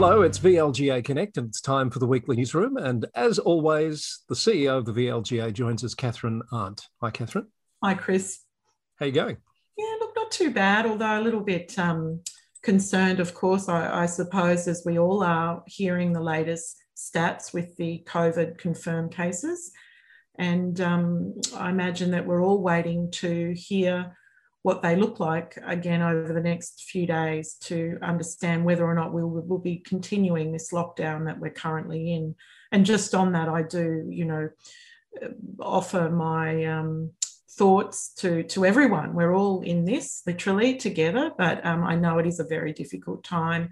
Hello, it's VLGA Connect, and it's time for the weekly newsroom. And as always, the CEO of the VLGA joins us, Catherine Arndt. Hi, Catherine. Hi, Chris. How you going? Yeah, look, not too bad, although a little bit um, concerned, of course, I, I suppose, as we all are hearing the latest stats with the COVID confirmed cases. And um, I imagine that we're all waiting to hear what they look like again over the next few days to understand whether or not we will, will be continuing this lockdown that we're currently in. And just on that, I do, you know, offer my um, thoughts to to everyone. We're all in this literally together, but um, I know it is a very difficult time.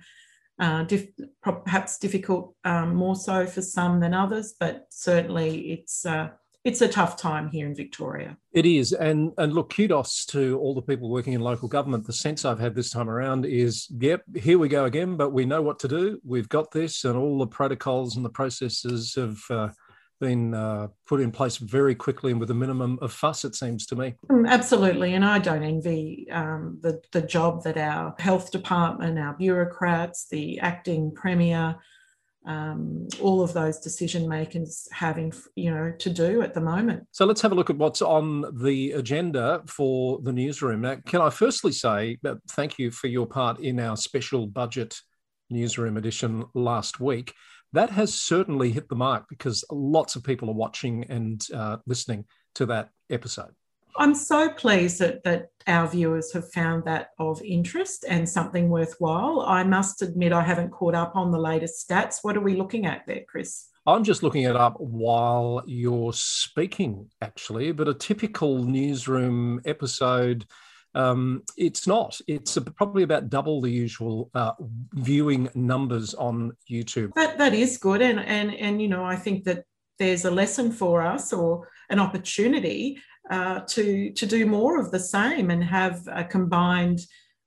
Uh, dif- perhaps difficult um, more so for some than others, but certainly it's uh, it's a tough time here in Victoria. It is, and and look, kudos to all the people working in local government. The sense I've had this time around is, yep, here we go again, but we know what to do. We've got this, and all the protocols and the processes have. Uh, been uh, put in place very quickly and with a minimum of fuss, it seems to me. Mm, absolutely. And I don't envy um, the, the job that our health department, our bureaucrats, the acting premier, um, all of those decision makers having you know to do at the moment. So let's have a look at what's on the agenda for the newsroom. Now, can I firstly say thank you for your part in our special budget newsroom edition last week. That has certainly hit the mark because lots of people are watching and uh, listening to that episode. I'm so pleased that, that our viewers have found that of interest and something worthwhile. I must admit, I haven't caught up on the latest stats. What are we looking at there, Chris? I'm just looking it up while you're speaking, actually. But a typical newsroom episode, um, it's not. It's probably about double the usual uh, viewing numbers on YouTube. That that is good, and and and you know, I think that there's a lesson for us or an opportunity uh, to to do more of the same and have a combined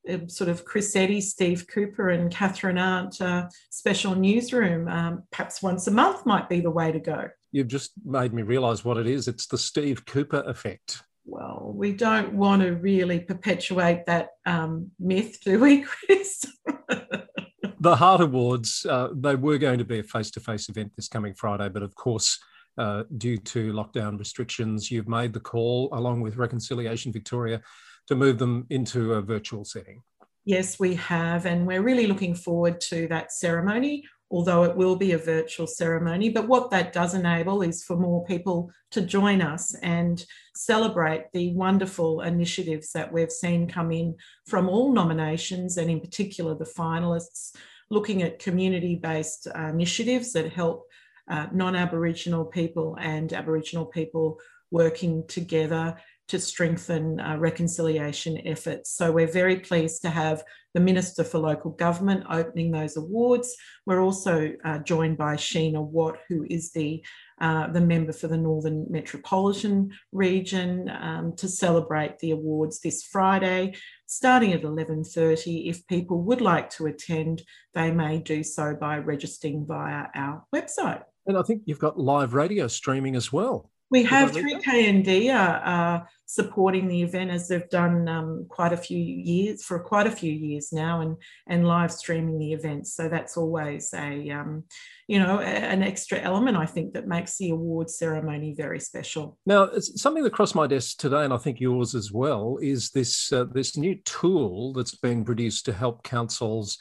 uh, sort of Chris Eddy, Steve Cooper, and Catherine Arndt uh, special newsroom. Um, perhaps once a month might be the way to go. You've just made me realise what it is. It's the Steve Cooper effect. Well, we don't want to really perpetuate that um, myth, do we, Chris? the HART Awards, uh, they were going to be a face to face event this coming Friday, but of course, uh, due to lockdown restrictions, you've made the call, along with Reconciliation Victoria, to move them into a virtual setting. Yes, we have. And we're really looking forward to that ceremony, although it will be a virtual ceremony. But what that does enable is for more people to join us and celebrate the wonderful initiatives that we've seen come in from all nominations, and in particular the finalists, looking at community based uh, initiatives that help uh, non Aboriginal people and Aboriginal people working together to strengthen uh, reconciliation efforts. So we're very pleased to have the Minister for Local Government opening those awards. We're also uh, joined by Sheena Watt, who is the uh, the member for the Northern Metropolitan Region, um, to celebrate the awards this Friday, starting at 11:30. If people would like to attend, they may do so by registering via our website. And I think you've got live radio streaming as well. We have 3KND are, are, supporting the event as they've done um, quite a few years for quite a few years now, and and live streaming the events. So that's always a um, you know an extra element I think that makes the award ceremony very special. Now, something that crossed my desk today, and I think yours as well, is this uh, this new tool that's being produced to help councils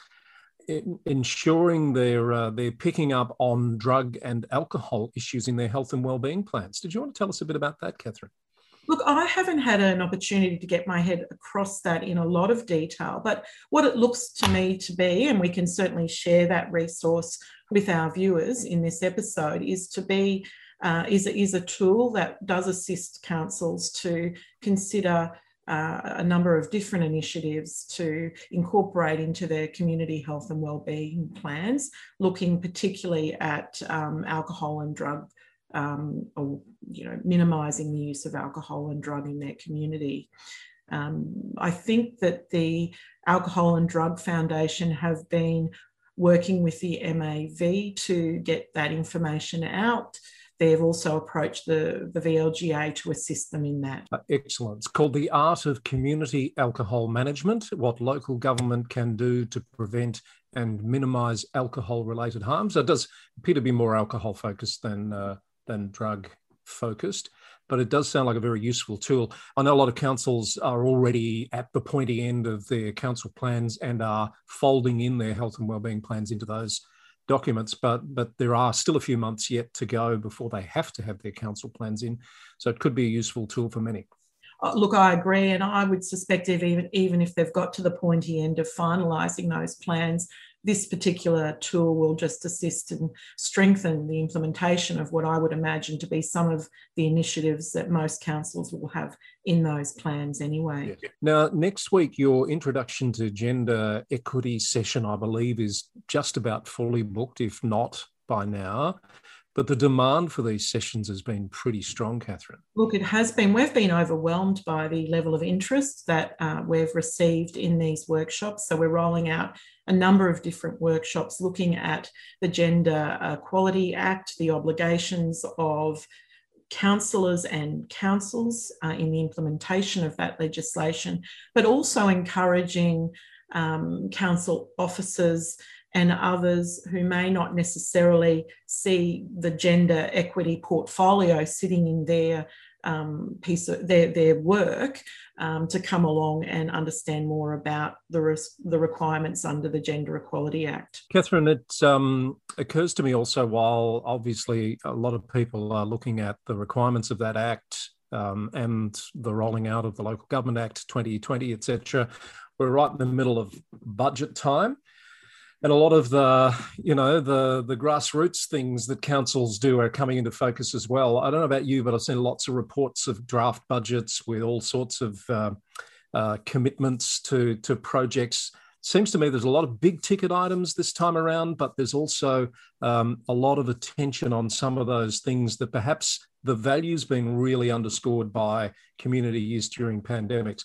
ensuring they're uh, they're picking up on drug and alcohol issues in their health and well-being plans. Did you want to tell us a bit about that, Catherine? Look, I haven't had an opportunity to get my head across that in a lot of detail, but what it looks to me to be, and we can certainly share that resource with our viewers in this episode, is to be uh, is, is a tool that does assist councils to consider uh, a number of different initiatives to incorporate into their community health and wellbeing plans, looking particularly at um, alcohol and drug, um, or you know, minimising the use of alcohol and drug in their community. Um, I think that the Alcohol and Drug Foundation have been working with the MAV to get that information out they've also approached the, the VLGA to assist them in that. Uh, excellent. It's called The Art of Community Alcohol Management What Local Government Can Do to Prevent and Minimise Alcohol Related Harms. It does appear to be more alcohol focused than, uh, than drug focused but it does sound like a very useful tool. I know a lot of councils are already at the pointy end of their council plans and are folding in their health and wellbeing plans into those documents, but but there are still a few months yet to go before they have to have their council plans in. So it could be a useful tool for many. Uh, look, I agree, and I would suspect even even if they've got to the pointy end of finalising those plans, this particular tool will just assist and strengthen the implementation of what I would imagine to be some of the initiatives that most councils will have in those plans anyway. Yeah. Now, next week, your introduction to gender equity session, I believe, is just about fully booked, if not by now. But the demand for these sessions has been pretty strong, Catherine. Look, it has been. We've been overwhelmed by the level of interest that uh, we've received in these workshops. So we're rolling out a number of different workshops looking at the Gender Equality Act, the obligations of councillors and councils uh, in the implementation of that legislation, but also encouraging um, council officers and others who may not necessarily see the gender equity portfolio sitting in their um, piece of their, their work um, to come along and understand more about the, res- the requirements under the Gender Equality Act. Catherine, it um, occurs to me also while obviously a lot of people are looking at the requirements of that act um, and the rolling out of the Local Government Act 2020, etc., we're right in the middle of budget time and a lot of the you know the the grassroots things that councils do are coming into focus as well. I don't know about you but i've seen lots of reports of draft budgets with all sorts of uh, uh, commitments to to projects. Seems to me there's a lot of big ticket items this time around but there's also um, a lot of attention on some of those things that perhaps the value's been really underscored by community use during pandemics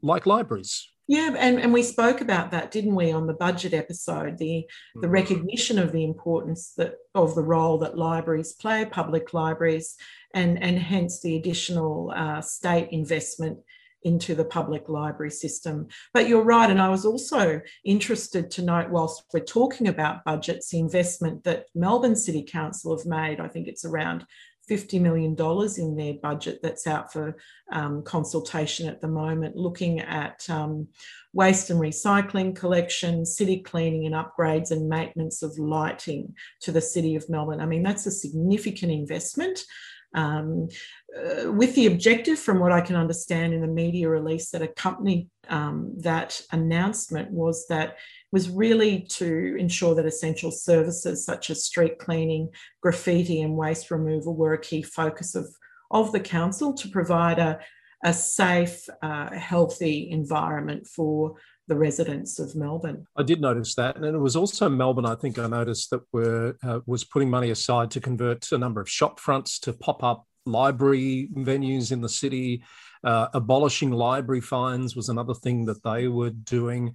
like libraries yeah, and, and we spoke about that, didn't we, on the budget episode? The the mm-hmm. recognition of the importance that of the role that libraries play, public libraries, and and hence the additional uh, state investment into the public library system. But you're right, and I was also interested to note, whilst we're talking about budgets, the investment that Melbourne City Council have made. I think it's around $50 million in their budget that's out for um, consultation at the moment, looking at um, waste and recycling collection, city cleaning and upgrades, and maintenance of lighting to the City of Melbourne. I mean, that's a significant investment. Um, uh, with the objective, from what I can understand in the media release that accompanied um, that announcement, was that was really to ensure that essential services such as street cleaning, graffiti, and waste removal were a key focus of, of the council to provide a, a safe, uh, healthy environment for the residents of Melbourne. I did notice that, and it was also Melbourne. I think I noticed that were uh, was putting money aside to convert a number of shop fronts to pop up library venues in the city. Uh, abolishing library fines was another thing that they were doing.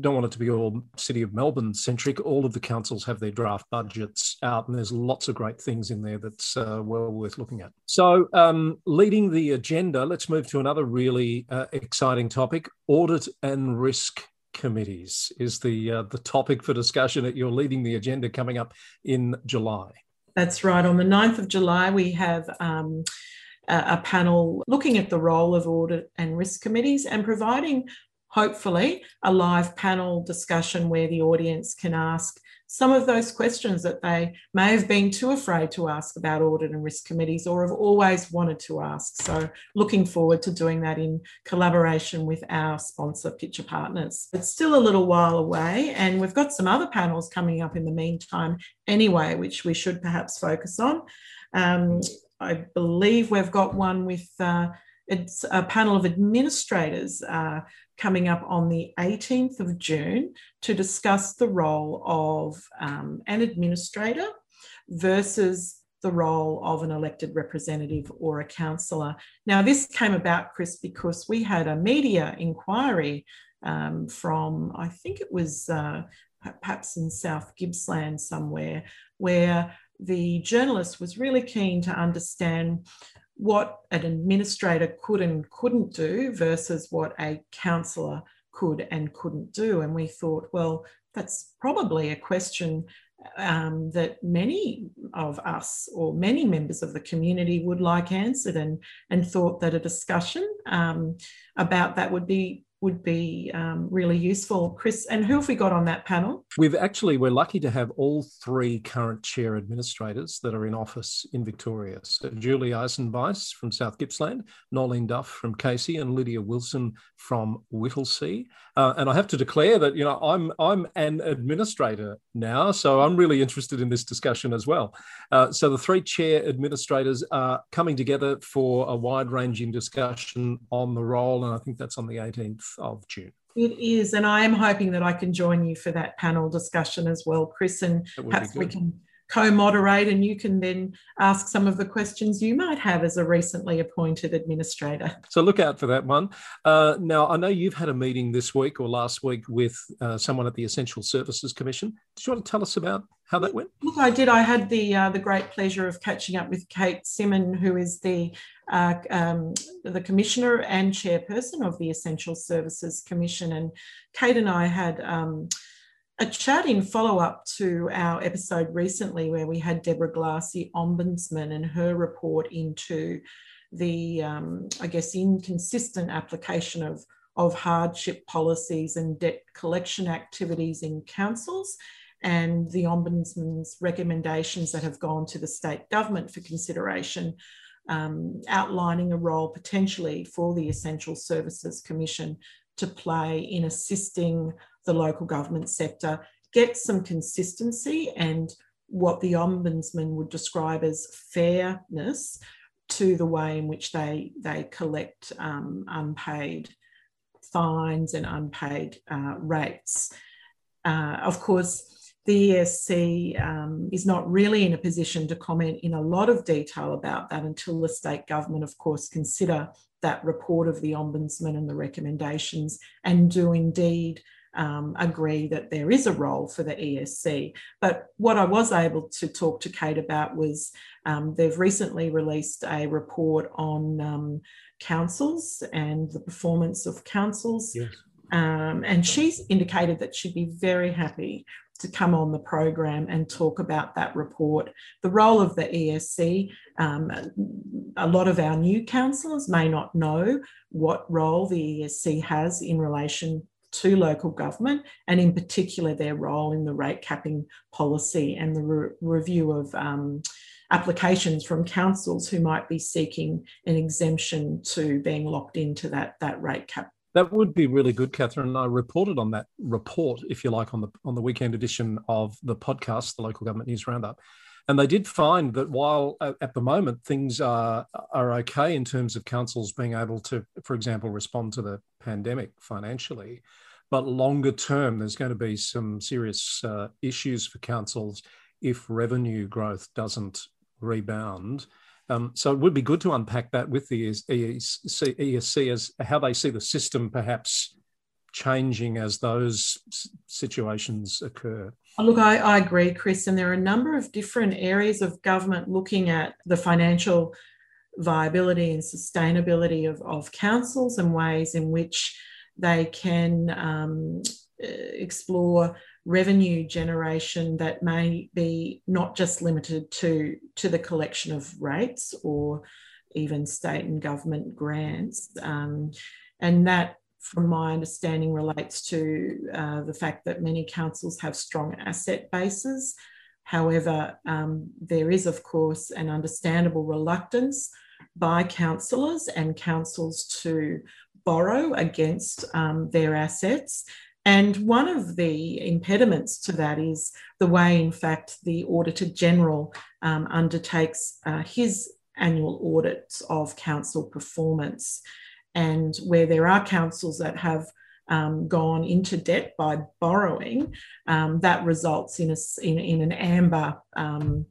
Don't want it to be all City of Melbourne centric. All of the councils have their draft budgets out, and there's lots of great things in there that's uh, well worth looking at. So, um, leading the agenda, let's move to another really uh, exciting topic audit and risk committees is the uh, the topic for discussion at your leading the agenda coming up in July. That's right. On the 9th of July, we have um, a, panel looking at the role of audit and risk committees and providing, hopefully, a live panel discussion where the audience can ask some of those questions that they may have been too afraid to ask about audit and risk committees or have always wanted to ask. So, looking forward to doing that in collaboration with our sponsor, Pitcher Partners. It's still a little while away, and we've got some other panels coming up in the meantime, anyway, which we should perhaps focus on. Um, I believe we've got one with uh, it's a panel of administrators uh, coming up on the 18th of June to discuss the role of um, an administrator versus the role of an elected representative or a councillor. Now, this came about, Chris, because we had a media inquiry um, from, I think it was uh, perhaps in South Gippsland somewhere, where the journalist was really keen to understand what an administrator could and couldn't do versus what a councillor could and couldn't do. And we thought, well, that's probably a question um, that many of us or many members of the community would like answered and, and thought that a discussion um, about that would be would be um, really useful. Chris, and who have we got on that panel? We've actually, we're lucky to have all three current chair administrators that are in office in Victoria. So Julie Eisenbeiss from South Gippsland, Noelene Duff from Casey, and Lydia Wilson from Whittlesea. Uh, and I have to declare that, you know, I'm, I'm an administrator now, so I'm really interested in this discussion as well. Uh, so the three chair administrators are coming together for a wide ranging discussion on the role, and I think that's on the 18th of June. It is, and I am hoping that I can join you for that panel discussion as well, Chris, and perhaps we can co-moderate and you can then ask some of the questions you might have as a recently appointed administrator. So look out for that one. Uh, now, I know you've had a meeting this week or last week with uh, someone at the Essential Services Commission. Did you want to tell us about how that went? Look, I did. I had the uh, the great pleasure of catching up with Kate Simon, who is the uh, um, the commissioner and chairperson of the Essential Services Commission, and Kate and I had. Um, a chat in follow up to our episode recently where we had Deborah Glassy, Ombudsman, and her report into the, um, I guess, inconsistent application of, of hardship policies and debt collection activities in councils and the Ombudsman's recommendations that have gone to the state government for consideration, um, outlining a role potentially for the Essential Services Commission to play in assisting the local government sector, get some consistency and what the Ombudsman would describe as fairness to the way in which they, they collect um, unpaid fines and unpaid uh, rates. Uh, of course, the ESC um, is not really in a position to comment in a lot of detail about that until the state government, of course, consider that report of the Ombudsman and the recommendations and do indeed um, agree that there is a role for the ESC. But what I was able to talk to Kate about was um, they've recently released a report on um, councils and the performance of councils. Yes. Um, and she's indicated that she'd be very happy to come on the program and talk about that report. The role of the ESC, um, a lot of our new councillors may not know what role the ESC has in relation to local government, and in particular their role in the rate capping policy and the re- review of um, applications from councils who might be seeking an exemption to being locked into that, that rate cap. That would be really good, Catherine. I reported on that report, if you like, on the on the weekend edition of the podcast, the Local Government News Roundup. And they did find that while at the moment things are, are okay in terms of councils being able to, for example, respond to the pandemic financially, but longer term, there's going to be some serious uh, issues for councils if revenue growth doesn't rebound. Um, so it would be good to unpack that with the ESC, ESC as how they see the system perhaps changing as those situations occur. Oh, look, I, I, agree, Chris, and there are a number of different areas of government looking at the financial viability and sustainability of, of councils and ways in which they can um, explore revenue generation that may be not just limited to, to the collection of rates or even state and government grants. Um, and that from my understanding, relates to uh, the fact that many councils have strong asset bases. However, um, there is, of course, an understandable reluctance by councillors and councils to borrow against um, their assets. And one of the impediments to that is the way, in fact, the Auditor General um, undertakes uh, his annual audits of council performance. And where there are councils that have um, gone into debt by borrowing, um, that results in, a, in, in an amber um,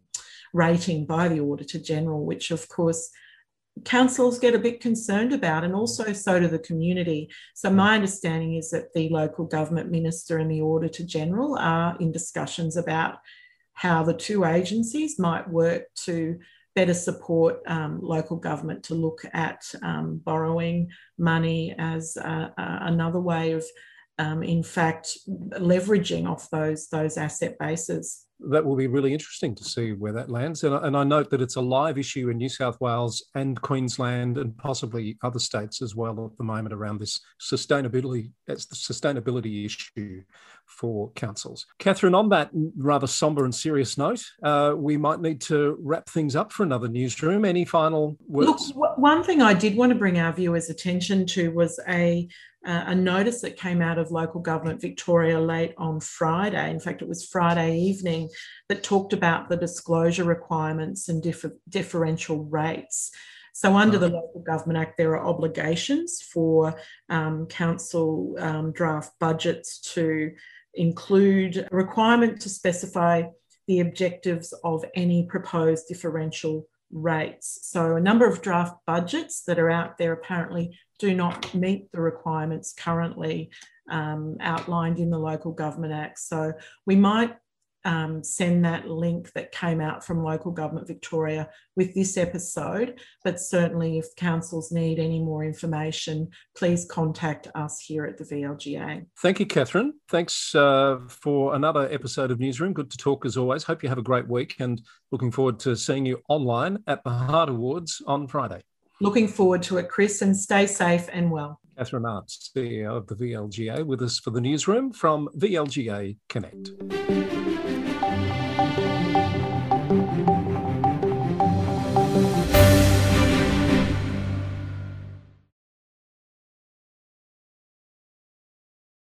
rating by the Auditor General, which of course councils get a bit concerned about, and also so do the community. So, my understanding is that the local government minister and the Auditor General are in discussions about how the two agencies might work to better support um, local government to look at um, borrowing money as another way of, um, in fact, leveraging off those those asset bases that will be really interesting to see where that lands. And, and I note that it's a live issue in New South Wales and Queensland and possibly other states as well at the moment around this sustainability sustainability issue for councils. Catherine, on that rather somber and serious note, uh, we might need to wrap things up for another newsroom. Any final words? Look, one thing I did want to bring our viewers' attention to was a uh, a notice that came out of local government Victoria late on Friday. In fact, it was Friday evening that talked about the disclosure requirements and differ, differential rates. So, under the Local Government Act, there are obligations for um, council um, draft budgets to include a requirement to specify the objectives of any proposed differential rates. So, a number of draft budgets that are out there apparently do not meet the requirements currently um, outlined in the Local Government Act. So, we might um, send that link that came out from Local Government Victoria with this episode. But certainly, if councils need any more information, please contact us here at the VLGA. Thank you, Catherine. Thanks uh, for another episode of Newsroom. Good to talk as always. Hope you have a great week and looking forward to seeing you online at the HART Awards on Friday. Looking forward to it, Chris, and stay safe and well. Catherine Arndt, CEO of the VLGA, with us for the newsroom from VLGA Connect.